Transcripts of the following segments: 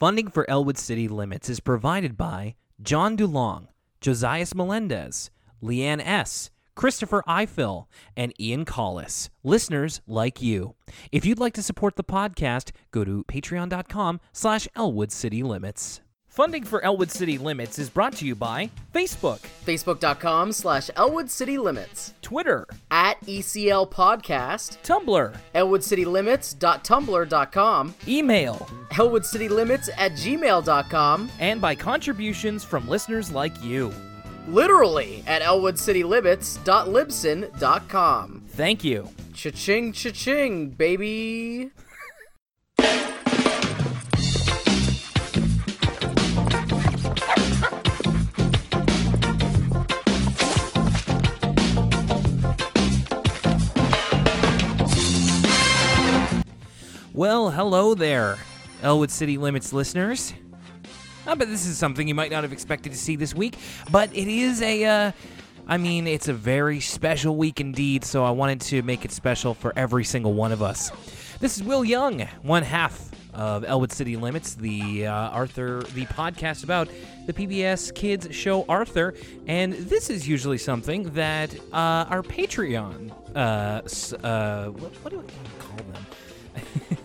Funding for Elwood City Limits is provided by John DuLong, Josias Melendez, Leanne S., Christopher Eiffel, and Ian Collis, listeners like you. If you'd like to support the podcast, go to patreon.com slash Elwood City Limits. Funding for Elwood City Limits is brought to you by Facebook, Facebook.com slash Elwood City Limits. Twitter, At ECL Podcast. Tumblr, ElwoodCityLimits.tumblr.com. email, ElwoodCityLimits at gmail.com. and by contributions from listeners like you. Literally at ElwoodCityLimits.libsyn.com. Thank you. Cha-ching, cha-ching, baby. Hello there, Elwood City Limits listeners. I bet this is something you might not have expected to see this week, but it is a, uh, I mean, it's a very special week indeed, so I wanted to make it special for every single one of us. This is Will Young, one half of Elwood City Limits, the uh, Arthur, the podcast about the PBS Kids show Arthur, and this is usually something that uh, our Patreon, uh, uh, what, what do I call them?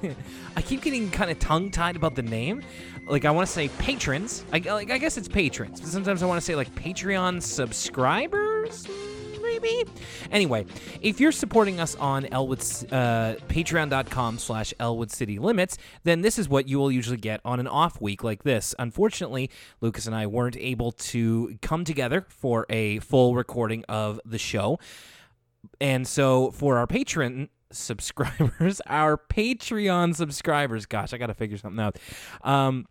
I keep getting kind of tongue tied about the name. Like I want to say patrons. I, like, I guess it's patrons, but sometimes I want to say like Patreon subscribers, maybe. Anyway, if you're supporting us on Elwood's uh, Patreon.com/slash Elwood City Limits, then this is what you will usually get on an off week like this. Unfortunately, Lucas and I weren't able to come together for a full recording of the show. And so for our patron subscribers, our Patreon subscribers, gosh, I got to figure something out. Um,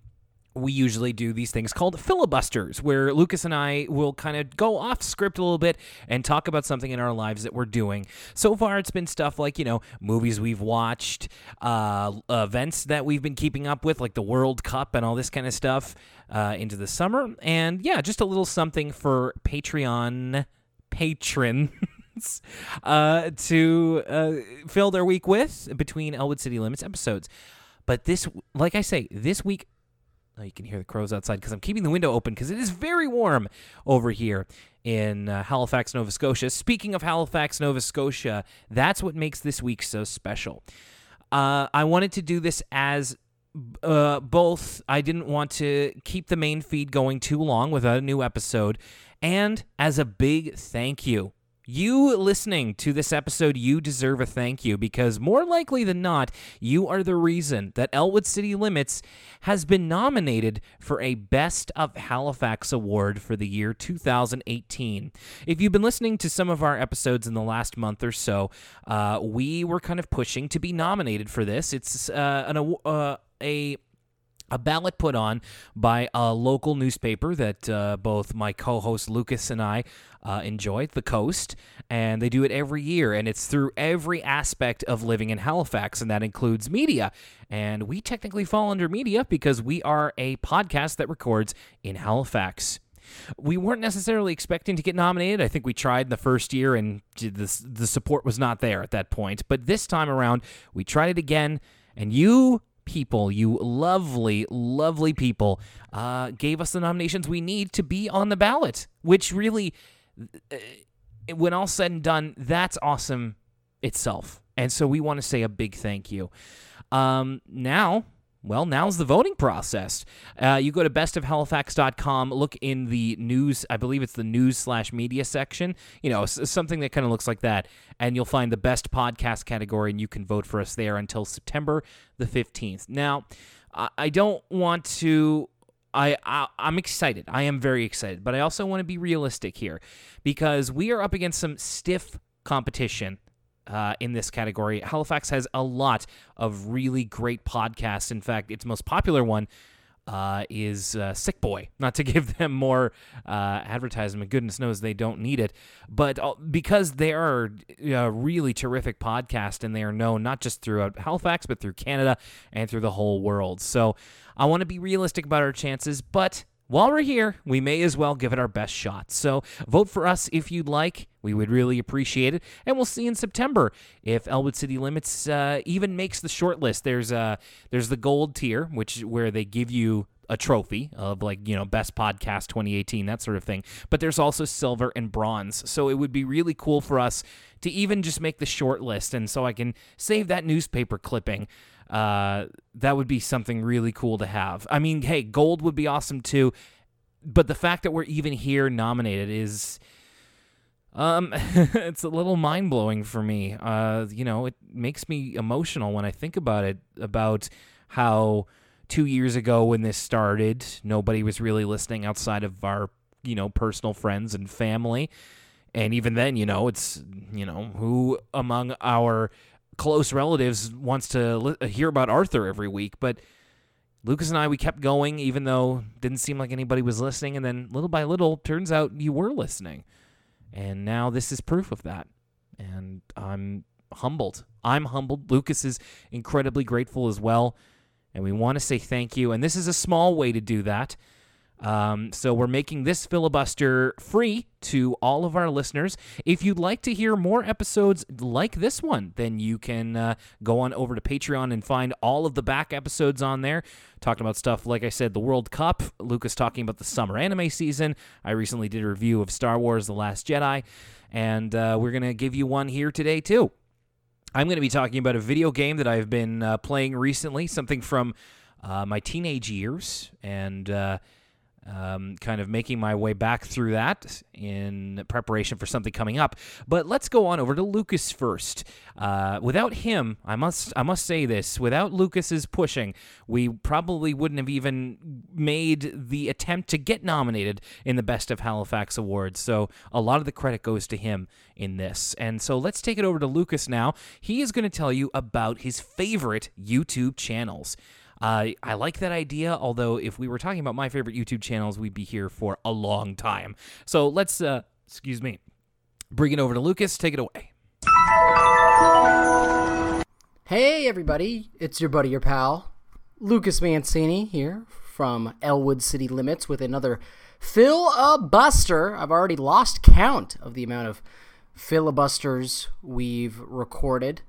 we usually do these things called filibusters, where Lucas and I will kind of go off script a little bit and talk about something in our lives that we're doing. So far, it's been stuff like, you know, movies we've watched, uh, events that we've been keeping up with, like the World Cup and all this kind of stuff uh, into the summer. And yeah, just a little something for Patreon Uh, to uh, fill their week with between Elwood City Limits episodes. But this, like I say, this week Oh, you can hear the crows outside because I'm keeping the window open because it is very warm over here in uh, Halifax, Nova Scotia. Speaking of Halifax, Nova Scotia, that's what makes this week so special. Uh, I wanted to do this as uh, both. I didn't want to keep the main feed going too long without a new episode, and as a big thank you. You listening to this episode, you deserve a thank you because more likely than not, you are the reason that Elwood City Limits has been nominated for a Best of Halifax award for the year 2018. If you've been listening to some of our episodes in the last month or so, uh, we were kind of pushing to be nominated for this. It's uh, an uh, a a ballot put on by a local newspaper that uh, both my co-host Lucas and I uh, enjoy, The Coast, and they do it every year, and it's through every aspect of living in Halifax, and that includes media. And we technically fall under media because we are a podcast that records in Halifax. We weren't necessarily expecting to get nominated. I think we tried in the first year, and the the support was not there at that point. But this time around, we tried it again, and you people, you lovely, lovely people, uh, gave us the nominations we need to be on the ballot, which really, uh, when all said and done, that's awesome itself. And so we want to say a big thank you. Um, now, well, now's the voting process. Uh, you go to bestofhalifax.com, look in the news, I believe it's the news slash media section, you know, something that kind of looks like that, and you'll find the best podcast category, and you can vote for us there until September the 15th. Now, I, don't want to. I, I I'm excited. I am very excited, but I also want to be realistic here because we are up against some stiff competition uh, in this category. Halifax has a lot of really great podcasts. In fact, its most popular one uh, is uh, Sick Boy. Not to give them more uh, advertisement, goodness knows they don't need it, but uh, because they are a really terrific podcast and they are known not just throughout Halifax, but through Canada and through the whole world. So I want to be realistic about our chances, but while we're here, we may as well give it our best shot. So vote for us if you'd like. We would really appreciate it. And we'll see in September if Elwood City Limits uh, even makes the short list. There's uh, there's the gold tier, which is where they give you a trophy of like you know best podcast 2018 that sort of thing but there's also silver and bronze so it would be really cool for us to even just make the short list and so i can save that newspaper clipping uh, that would be something really cool to have i mean hey gold would be awesome too but the fact that we're even here nominated is um it's a little mind-blowing for me uh you know it makes me emotional when i think about it about how two years ago when this started, nobody was really listening outside of our, you know, personal friends and family. And even then, you know, it's, you know, who among our close relatives wants to li- uh, hear about Arthur every week? But Lucas and I, we kept going, even though didn't seem like anybody was listening. And then little by little, turns out you were listening. And now this is proof of that. And I'm humbled. I'm humbled. Lucas is incredibly grateful as well and we want to say thank you. And this is a small way to do that. Um, so we're making this filibuster free to all of our listeners. If you'd like to hear more episodes like this one, then you can uh, go on over to Patreon and find all of the back episodes on there. Talking about stuff like I said, the World Cup. Lucas talking about the summer anime season. I recently did a review of Star Wars: The Last Jedi, and uh, we're gonna give you one here today too. I'm going to be talking about a video game that I've been uh, playing recently, something from uh, my teenage years, and uh, um, kind of making my way back through that in preparation for something coming up. But let's go on over to Lucas first. Uh, without him, I must I must say this: without Lucas's pushing, we probably wouldn't have even made the attempt to get nominated in the Best of Halifax Awards. So a lot of the credit goes to him in this. And so let's take it over to Lucas now. He is going to tell you about his favorite YouTube channels. Uh, I like that idea, although if we were talking about my favorite YouTube channels, we'd be here for a long time. So let's, uh, excuse me, bring it over to Lucas. Take it away. Hey, everybody. It's your buddy, your pal, Lucas Mancini here from Elwood City Limits with another filibuster. I've already lost count of the amount of filibusters we've recorded.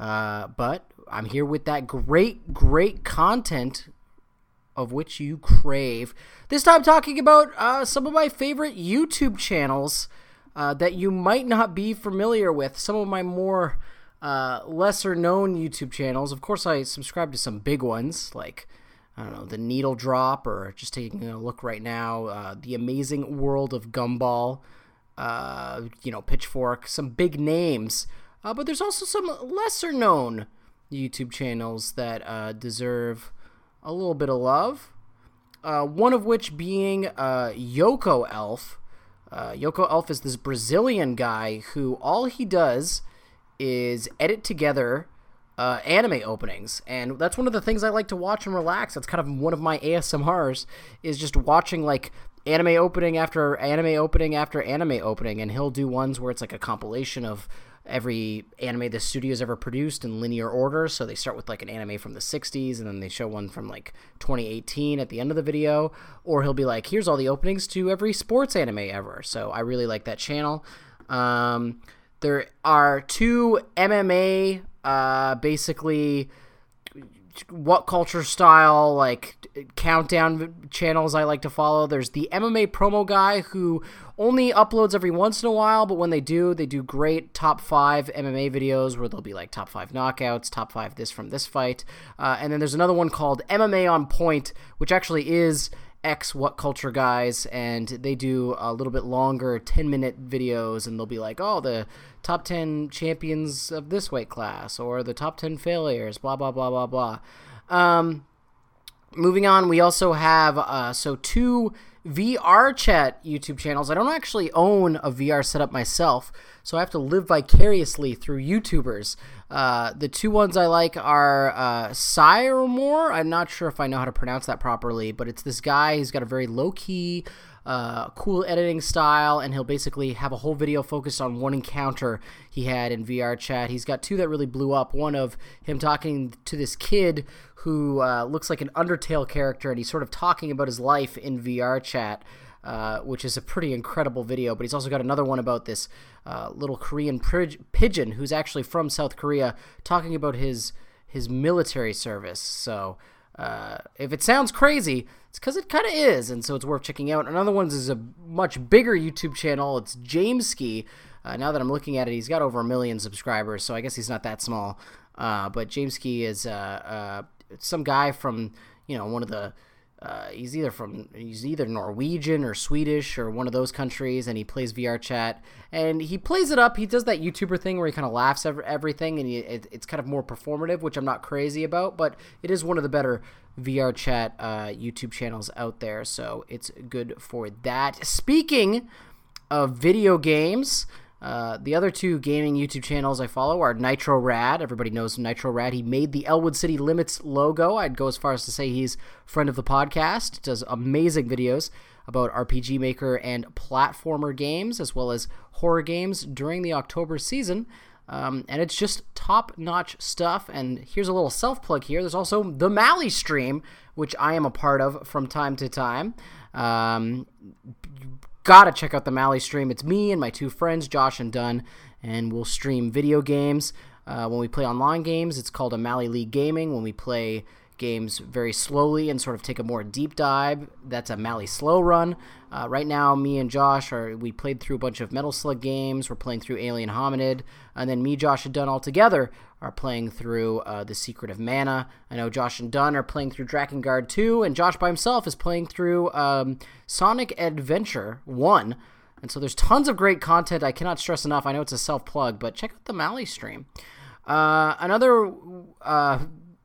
Uh, but I'm here with that great, great content of which you crave. This time, talking about uh, some of my favorite YouTube channels uh, that you might not be familiar with. Some of my more uh, lesser known YouTube channels. Of course, I subscribe to some big ones like. I don't know, the Needle Drop, or just taking a look right now, uh, The Amazing World of Gumball, uh, you know, Pitchfork, some big names. Uh, but there's also some lesser known YouTube channels that uh, deserve a little bit of love. Uh, one of which being uh, Yoko Elf. Uh, Yoko Elf is this Brazilian guy who all he does is edit together uh, anime openings, and that's one of the things I like to watch and relax. That's kind of one of my ASMRs is just watching like anime opening after anime opening after anime opening, and he'll do ones where it's like a compilation of every anime the studio's ever produced in linear order. So they start with like an anime from the 60s and then they show one from like 2018 at the end of the video. Or he'll be like, here's all the openings to every sports anime ever. So I really like that channel. Um, there are two MMA, uh, basically what culture style like countdown channels I like to follow. There's the MMA promo guy who only uploads every once in a while, but when they do, they do great top five MMA videos where they'll be like top five knockouts, top five this from this fight. Uh, and then there's another one called MMA on Point, which actually is X What Culture guys, and they do a little bit longer 10 minute videos, and they'll be like, oh, the top 10 champions of this weight class, or the top 10 failures, blah, blah, blah, blah, blah. Um, moving on, we also have, uh, so two VR chat YouTube channels. I don't actually own a VR setup myself, so I have to live vicariously through YouTubers. Uh, the two ones I like are uh, Syrmor. I'm not sure if I know how to pronounce that properly, but it's this guy. He's got a very low key, uh, cool editing style, and he'll basically have a whole video focused on one encounter he had in VR chat. He's got two that really blew up. One of him talking to this kid who uh, looks like an Undertale character, and he's sort of talking about his life in VR chat. Uh, which is a pretty incredible video. But he's also got another one about this uh, little Korean pigeon who's actually from South Korea, talking about his his military service. So uh, if it sounds crazy, it's because it kind of is, and so it's worth checking out. Another one is a much bigger YouTube channel. It's Jameskii. Uh, now that I'm looking at it, he's got over a million subscribers, so I guess he's not that small. Uh, but Jameskii is some guy from you know one of the uh, he's either from he's either Norwegian or Swedish or one of those countries, and he plays VR chat. And he plays it up. He does that YouTuber thing where he kind of laughs at everything, and he, it, it's kind of more performative, which I'm not crazy about. But it is one of the better VR chat uh, YouTube channels out there, so it's good for that. Speaking of video games. Uh, the other two gaming YouTube channels I follow are Nitro Rad. Everybody knows Nitro Rad. He made the Elwood City Limits logo. I'd go as far as to say he's friend of the podcast. Does amazing videos about RPG Maker and platformer games, as well as horror games during the October season. Um, and it's just top notch stuff. And here's a little self plug here. There's also the Mally stream, which I am a part of from time to time. Um, gotta check out the Mally stream. It's me and my two friends, Josh and Dunn, and we'll stream video games. Uh, when we play online games, it's called a Mally League Gaming. When we play games very slowly and sort of take a more deep dive, that's a Mally Slow Run. Uh, right now, me and Josh are we played through a bunch of Metal Slug games. We're playing through Alien Hominid, and then me, Josh, and Dunn all together are playing through uh, The Secret of Mana. I know Josh and Dunn are playing through Drakengard 2, and Josh by himself is playing through um, Sonic Adventure 1. And so there's tons of great content. I cannot stress enough. I know it's a self plug, but check out the Mally stream. Uh, another, uh,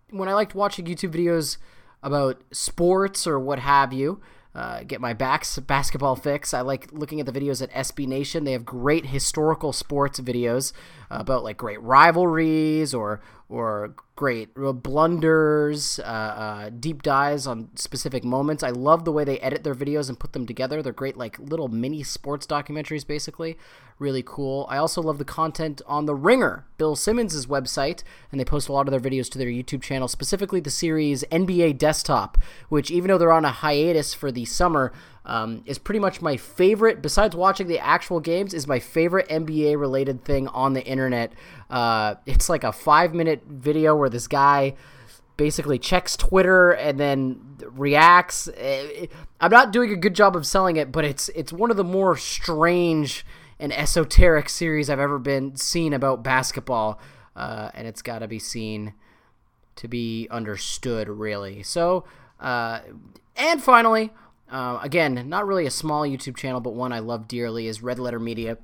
when I liked watching YouTube videos about sports or what have you, uh, get my backs basketball fix. I like looking at the videos at SB Nation. They have great historical sports videos about like great rivalries or or great blunders, uh, uh, deep dives on specific moments. I love the way they edit their videos and put them together. They're great, like little mini sports documentaries, basically. Really cool. I also love the content on The Ringer, Bill Simmons' website, and they post a lot of their videos to their YouTube channel, specifically the series NBA Desktop, which, even though they're on a hiatus for the summer, um, is pretty much my favorite, besides watching the actual games, is my favorite NBA related thing on the internet. Uh, it's like a five minute video where this guy basically checks Twitter and then reacts. Eh, I'm not doing a good job of selling it, but it's it's one of the more strange and esoteric series I've ever been seen about basketball, uh, and it's got to be seen to be understood, really. So, uh, and finally, uh, again, not really a small YouTube channel, but one I love dearly is Red Letter Media.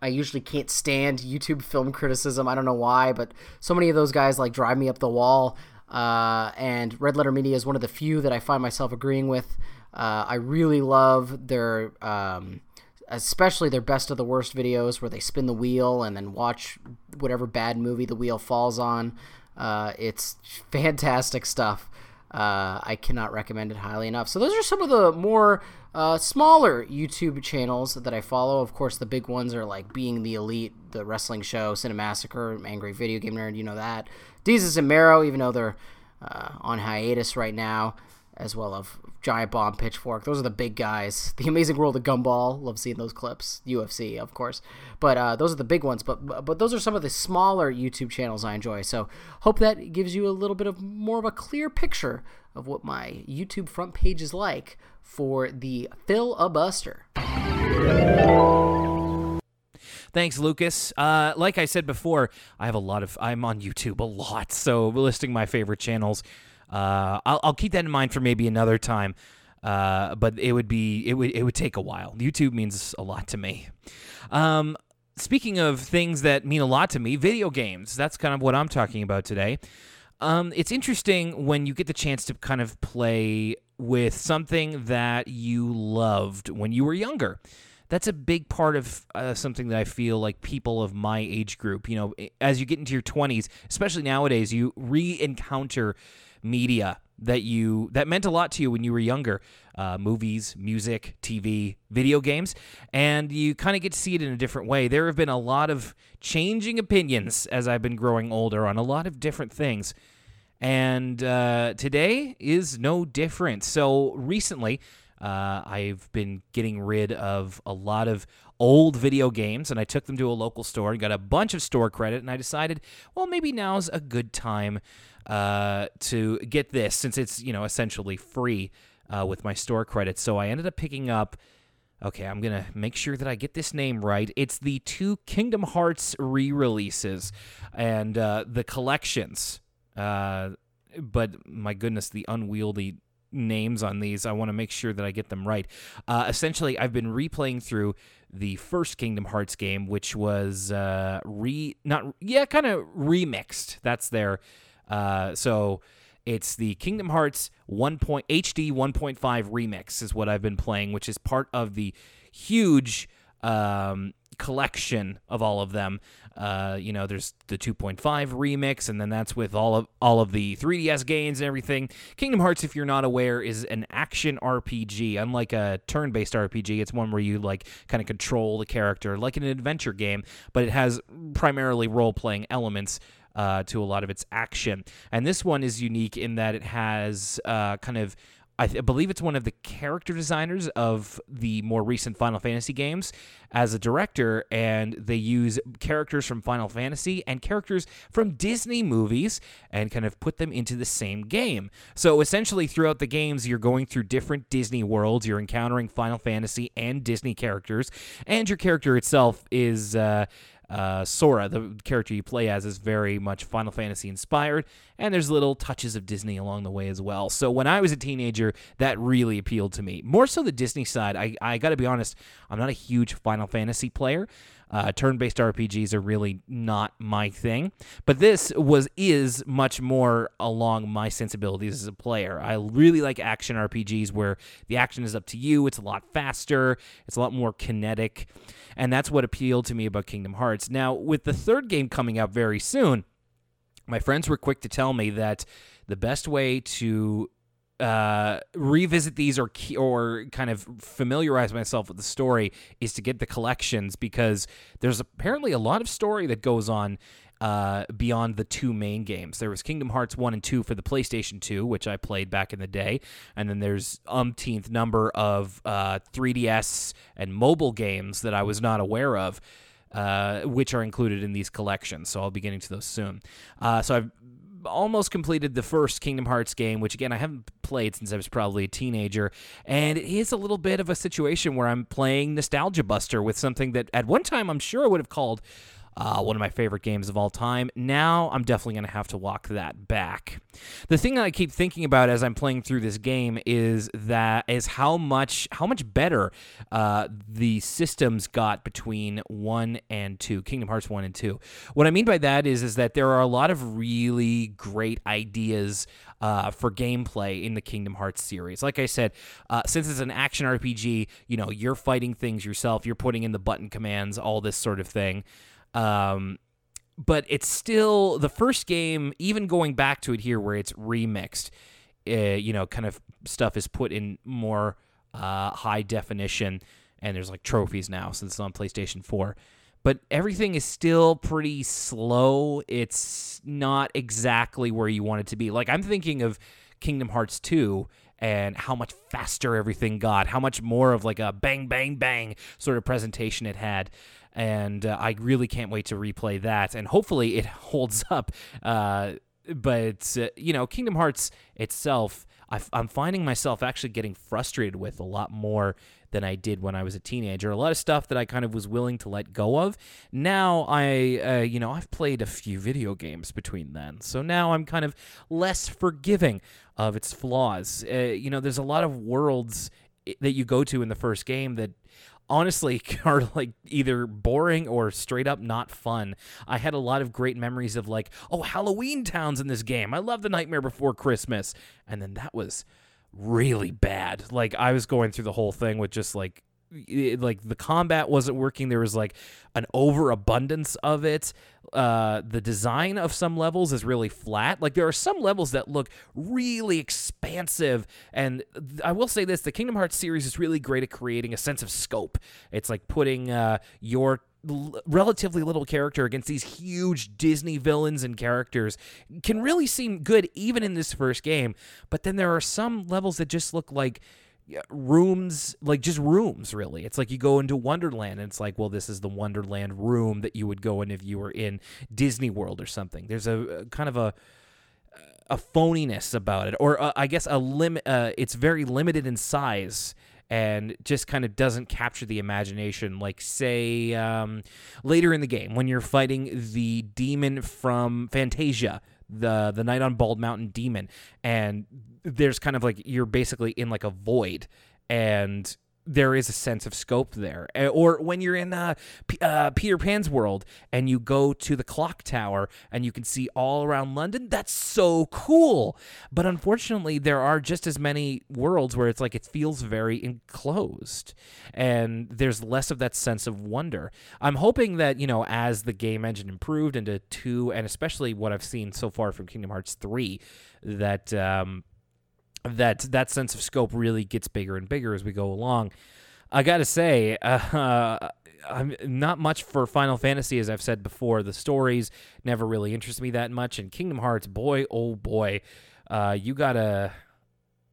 I usually can't stand YouTube film criticism. I don't know why, but so many of those guys like drive me up the wall. Uh, and Red Letter Media is one of the few that I find myself agreeing with. Uh, I really love their, um, especially their best of the worst videos where they spin the wheel and then watch whatever bad movie the wheel falls on. Uh, it's fantastic stuff. Uh, I cannot recommend it highly enough. So those are some of the more uh, smaller YouTube channels that I follow. Of course, the big ones are like Being the Elite, the wrestling show, Cinemassacre, Angry Video Game Nerd, you know that. Desus and Mero, even though they're uh, on hiatus right now as well of Giant Bomb, Pitchfork. Those are the big guys. The Amazing World of Gumball. Love seeing those clips. UFC, of course. But uh, those are the big ones. But but those are some of the smaller YouTube channels I enjoy. So hope that gives you a little bit of more of a clear picture of what my YouTube front page is like for the Phil a Buster. Thanks, Lucas. Uh, like I said before, I have a lot of. I'm on YouTube a lot, so listing my favorite channels uh, I'll, I'll keep that in mind for maybe another time. Uh, but it would be it would it would take a while. YouTube means a lot to me. Um, speaking of things that mean a lot to me, video games. That's kind of what I'm talking about today. Um, it's interesting when you get the chance to kind of play with something that you loved when you were younger. that's a big part of uh, something that I feel like people of my age group, you know, as you get into your 20s, especially nowadays, you re-encounter media that you that meant a lot to you when you were younger uh, movies music tv video games. And you kind of get to see it in a different way. There have been a lot of changing opinions as i've been growing older on a lot of different things. And uh, today is no different. So recently uh, I've been getting rid of a lot of old video games, and I took them to a local store and got a bunch of store credit. And I decided, well, maybe now's a good time uh, to get this since it's you know essentially free uh, with my store credit. So I ended up picking up. Okay, I'm gonna make sure that I get this name right. It's the two Kingdom Hearts re-releases and uh, the collections. Uh, but my goodness, the unwieldy names on these. I want to make sure that I get them right. Uh, essentially, I've been replaying through the first Kingdom Hearts game, which was uh, re not yeah, kind of remixed. That's their uh, so it's the Kingdom Hearts 1. Point, HD 1.5 remix is what I've been playing, which is part of the huge um, collection of all of them. Uh, you know, there's the 2.5 remix, and then that's with all of all of the 3DS games and everything. Kingdom Hearts, if you're not aware, is an action RPG. Unlike a turn-based RPG, it's one where you like kind of control the character, like in an adventure game, but it has primarily role-playing elements uh, to a lot of its action. And this one is unique in that it has uh, kind of. I, th- I, believe it's one of the character designers of the more recent Final Fantasy games as a director, and they use characters from Final Fantasy and characters from Disney movies and kind of put them into the same game. So essentially, throughout the games, you're going through different Disney worlds, you're encountering Final Fantasy and Disney characters, and your character itself is. Uh, uh, Sora, the character you play as, is very much Final Fantasy inspired, and there's little touches of Disney along the way as well. So when I was a teenager, that really appealed to me. More so the Disney side. I, I got to be honest, I'm not a huge Final Fantasy player. Uh, turn-based RPGs are really not my thing, but this was is much more along my sensibilities as a player. I really like action RPGs where the action is up to you. It's a lot faster. It's a lot more kinetic, and that's what appealed to me about Kingdom Hearts. Now, with the third game coming out very soon, my friends were quick to tell me that the best way to uh, revisit these or or kind of familiarize myself with the story is to get the collections because there's apparently a lot of story that goes on uh, beyond the two main games. There was Kingdom Hearts 1 and 2 for the PlayStation 2, which I played back in the day. And then there's umpteenth number of uh, 3DS and mobile games that I was not aware of. Uh, which are included in these collections. So I'll be getting to those soon. Uh, so I've almost completed the first Kingdom Hearts game, which again I haven't played since I was probably a teenager, and it is a little bit of a situation where I'm playing Nostalgia Buster with something that at one time I'm sure I would have called uh, one of my favorite games of all time. Now I'm definitely going to have to walk that back. The thing that I keep thinking about as I'm playing through this game is that is how much how much better uh, the systems got between one and two, Kingdom Hearts one and two. What I mean by that is is that there are a lot of really great ideas uh, for gameplay in the Kingdom Hearts series. Like I said, uh, since it's an action RPG, you know you're fighting things yourself, you're putting in the button commands, all this sort of thing. Um, but it's still the first game, even going back to it here where it's remixed, uh, you know, kind of stuff is put in more uh, high definition, and there's like trophies now since it's on PlayStation 4. But everything is still pretty slow. It's not exactly where you want it to be. Like, I'm thinking of Kingdom Hearts 2 and how much faster everything got, how much more of like a bang, bang, bang sort of presentation it had and uh, I really can't wait to replay that. And hopefully it holds up. Uh, but uh, you know, Kingdom Hearts itself, i am finding myself actually getting frustrated with a lot more than I did when I was a teenager. A lot of stuff that I kind of was willing to let go of. Now I, uh, you know, I've played a few video games between then, so now I'm kind of less forgiving of its flaws. Uh, you know, there's a lot of worlds eh, that you go to in the first game that honestly are like either boring or straight up not fun. I had a lot of great memories of like, oh, Halloween towns in this game. I love the Nightmare Before Christmas. And then that was really bad. Like I was going through the whole thing with just like it- like the combat wasn't working. There was like an overabundance of it. Uh, the design of some levels is really flat. Like there are some levels that look really expansive, and I will say this: the Kingdom Hearts series is really great at creating a sense of scope. It's like putting uh, your relatively little character against these huge Disney villains and characters can really seem good even in this first game. But then there are some levels that just look like rooms like just rooms really. It's like you go into wonderland and it's like well this is the wonderland room that you would go in if you were in disney world or something. There's a, a kind of a a phoniness about it or uh, i guess a limit uh, it's very limited in size and just kind of doesn't capture the imagination. Like say um, later in the game when you're fighting the demon from fantasia the the night on bald mountain demon. And there's kind of like you're basically in like a void. And there is a sense of scope there. Or when you're in uh, P- uh, Peter Pan's world and you go to the clock tower and you can see all around London, that's so cool. But unfortunately, there are just as many worlds where it's like it feels very enclosed and there's less of that sense of wonder. I'm hoping that, you know, as the game engine improved into 2 and especially what I've seen so far from Kingdom Hearts 3 that um that that sense of scope really gets bigger and bigger as we go along. I got to say, uh, I'm not much for Final Fantasy, as I've said before. The stories never really interest me that much, and Kingdom Hearts, boy, oh boy, uh, you gotta.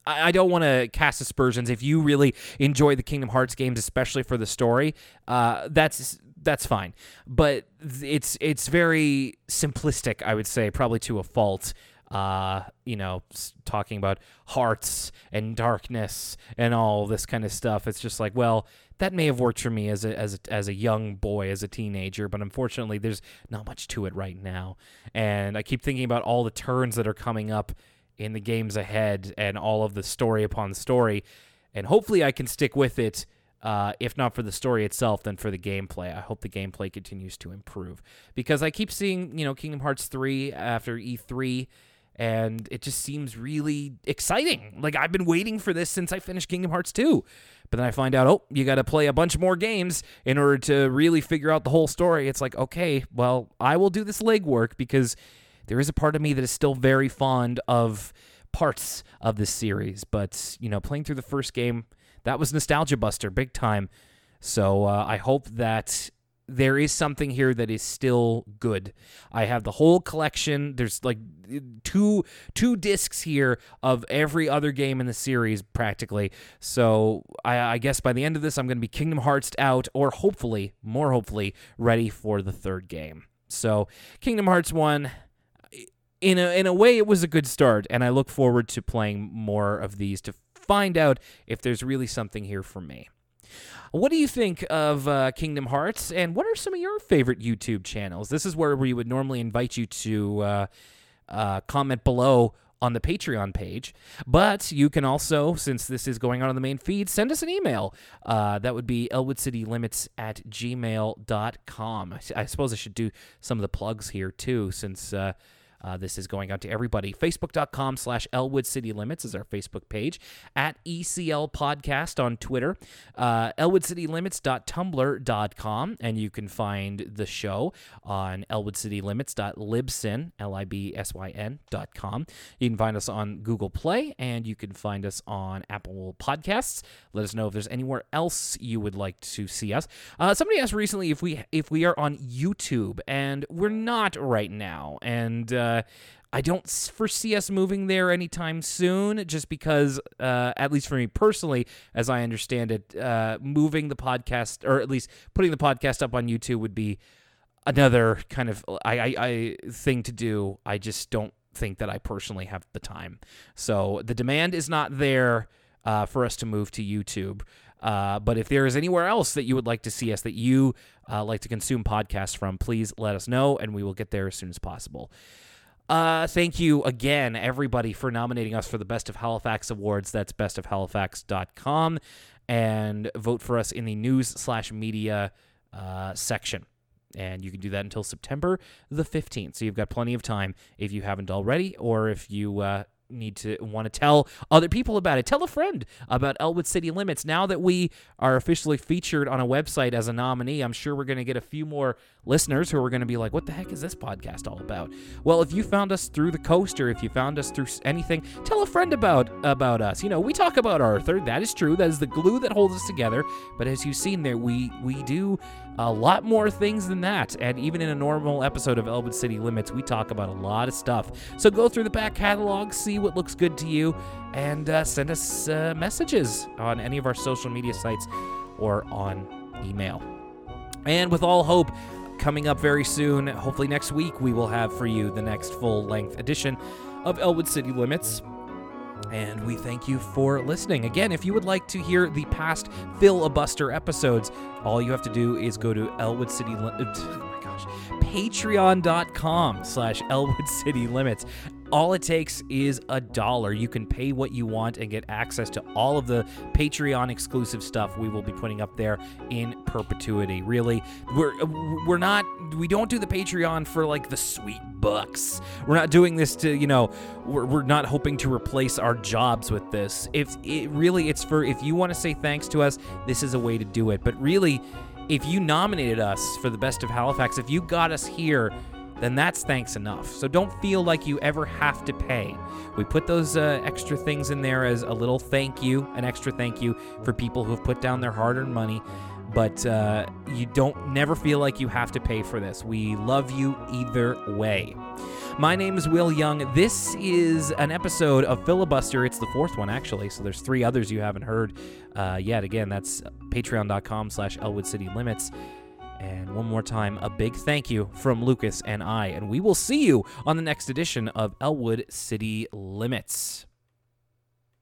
I I don't want to cast aspersions. If you really enjoy the Kingdom Hearts games, especially for the story, uh, that's that's fine. But it's it's very simplistic, I would say, probably to a fault uh, you know, talking about hearts and darkness and all this kind of stuff. It's just like, well, that may have worked for me as a as a, as a young boy, as a teenager, but unfortunately, there's not much to it right now. And I keep thinking about all the turns that are coming up in the games ahead and all of the story upon story, and hopefully, I can stick with it. Uh, if not for the story itself, then for the gameplay. I hope the gameplay continues to improve because I keep seeing, you know, Kingdom Hearts 3 after E3 and it just seems really exciting. Like I've been waiting for this since I finished Kingdom Hearts 2. But then I find out, oh, you got to play a bunch more games in order to really figure out the whole story. It's like, okay, well, I will do this legwork because there is a part of me that is still very fond of parts of this series. But, you know, playing through the first game, that was nostalgia buster big time. So uh, I hope that there is something here that is still good. I have the whole collection. There's like two two discs here of every other game in the series practically. So I, I guess by the end of this, I'm going to be Kingdom Hearts out, or hopefully, more hopefully, ready for the third game. So Kingdom Hearts one. In a, in a way, it was a good start, and I look forward to playing more of these to find out if there's really something here for me. What do you think of uh, Kingdom Hearts, and what are some of your favorite YouTube channels? This is where we would normally invite you to uh, uh, comment below on the Patreon page, but you can also, since this is going on in the main feed, send us an email. Uh, that would be elwoodcitylimits at gmail.com. I suppose I should do some of the plugs here too, since. Uh, uh, this is going out to everybody. Facebook.com slash Elwood City Limits is our Facebook page. At ECL Podcast on Twitter. Uh, ElwoodCityLimits.tumblr.com. And you can find the show on ElwoodCityLimits.libsyn, L-I-B-S-Y-N dot com. You can find us on Google Play and you can find us on Apple Podcasts. Let us know if there's anywhere else you would like to see us. Uh, somebody asked recently if we if we are on YouTube, and we're not right now. And uh, I don't foresee us moving there anytime soon, just because, uh, at least for me personally, as I understand it, uh, moving the podcast, or at least putting the podcast up on YouTube, would be another kind of I, I, I thing to do. I just don't think that I personally have the time. So the demand is not there uh, for us to move to YouTube. Uh, but if there is anywhere else that you would like to see us, that you uh, like to consume podcasts from, please let us know, and we will get there as soon as possible. Uh, thank you again, everybody, for nominating us for the Best of Halifax Awards. That's bestofhalifax.com. And vote for us in the news slash media uh, section. And you can do that until September the 15th. So you've got plenty of time if you haven't already, or if you uh, need to want to tell other people about it. Tell a friend about Elwood City Limits. Now that we are officially featured on a website as a nominee, I'm sure we're going to get a few more listeners who are going to be like, "What the heck is this podcast all about?" Well, if you found us through the coaster, if you found us through anything, tell a friend about about us. You know, we talk about Arthur. That is true. That is the glue that holds us together. But as you've seen there, we we do a lot more things than that. And even in a normal episode of Elwood City Limits, we talk about a lot of stuff. So go through the back catalog, see what looks good to you, and uh, send us uh, messages on any of our social media sites or on email. And with all hope, coming up very soon, hopefully next week, we will have for you the next full length edition of Elwood City Limits. And we thank you for listening. Again, if you would like to hear the past filibuster episodes, all you have to do is go to Elwood City. Li- oh my gosh, Patreon.com slash Elwood City Limits. All it takes is a dollar. You can pay what you want and get access to all of the Patreon exclusive stuff we will be putting up there in perpetuity. Really, we're we're not we don't do the Patreon for like the sweet bucks. We're not doing this to you know we're, we're not hoping to replace our jobs with this. If it really it's for if you want to say thanks to us, this is a way to do it. But really, if you nominated us for the best of Halifax, if you got us here then that's thanks enough. So don't feel like you ever have to pay. We put those uh, extra things in there as a little thank you, an extra thank you for people who have put down their hard earned money. But uh, you don't never feel like you have to pay for this. We love you either way. My name is Will Young. This is an episode of Filibuster. It's the fourth one, actually. So there's three others you haven't heard uh, yet. Again, that's patreon.com slash Elwood City Limits. And one more time, a big thank you from Lucas and I. And we will see you on the next edition of Elwood City Limits.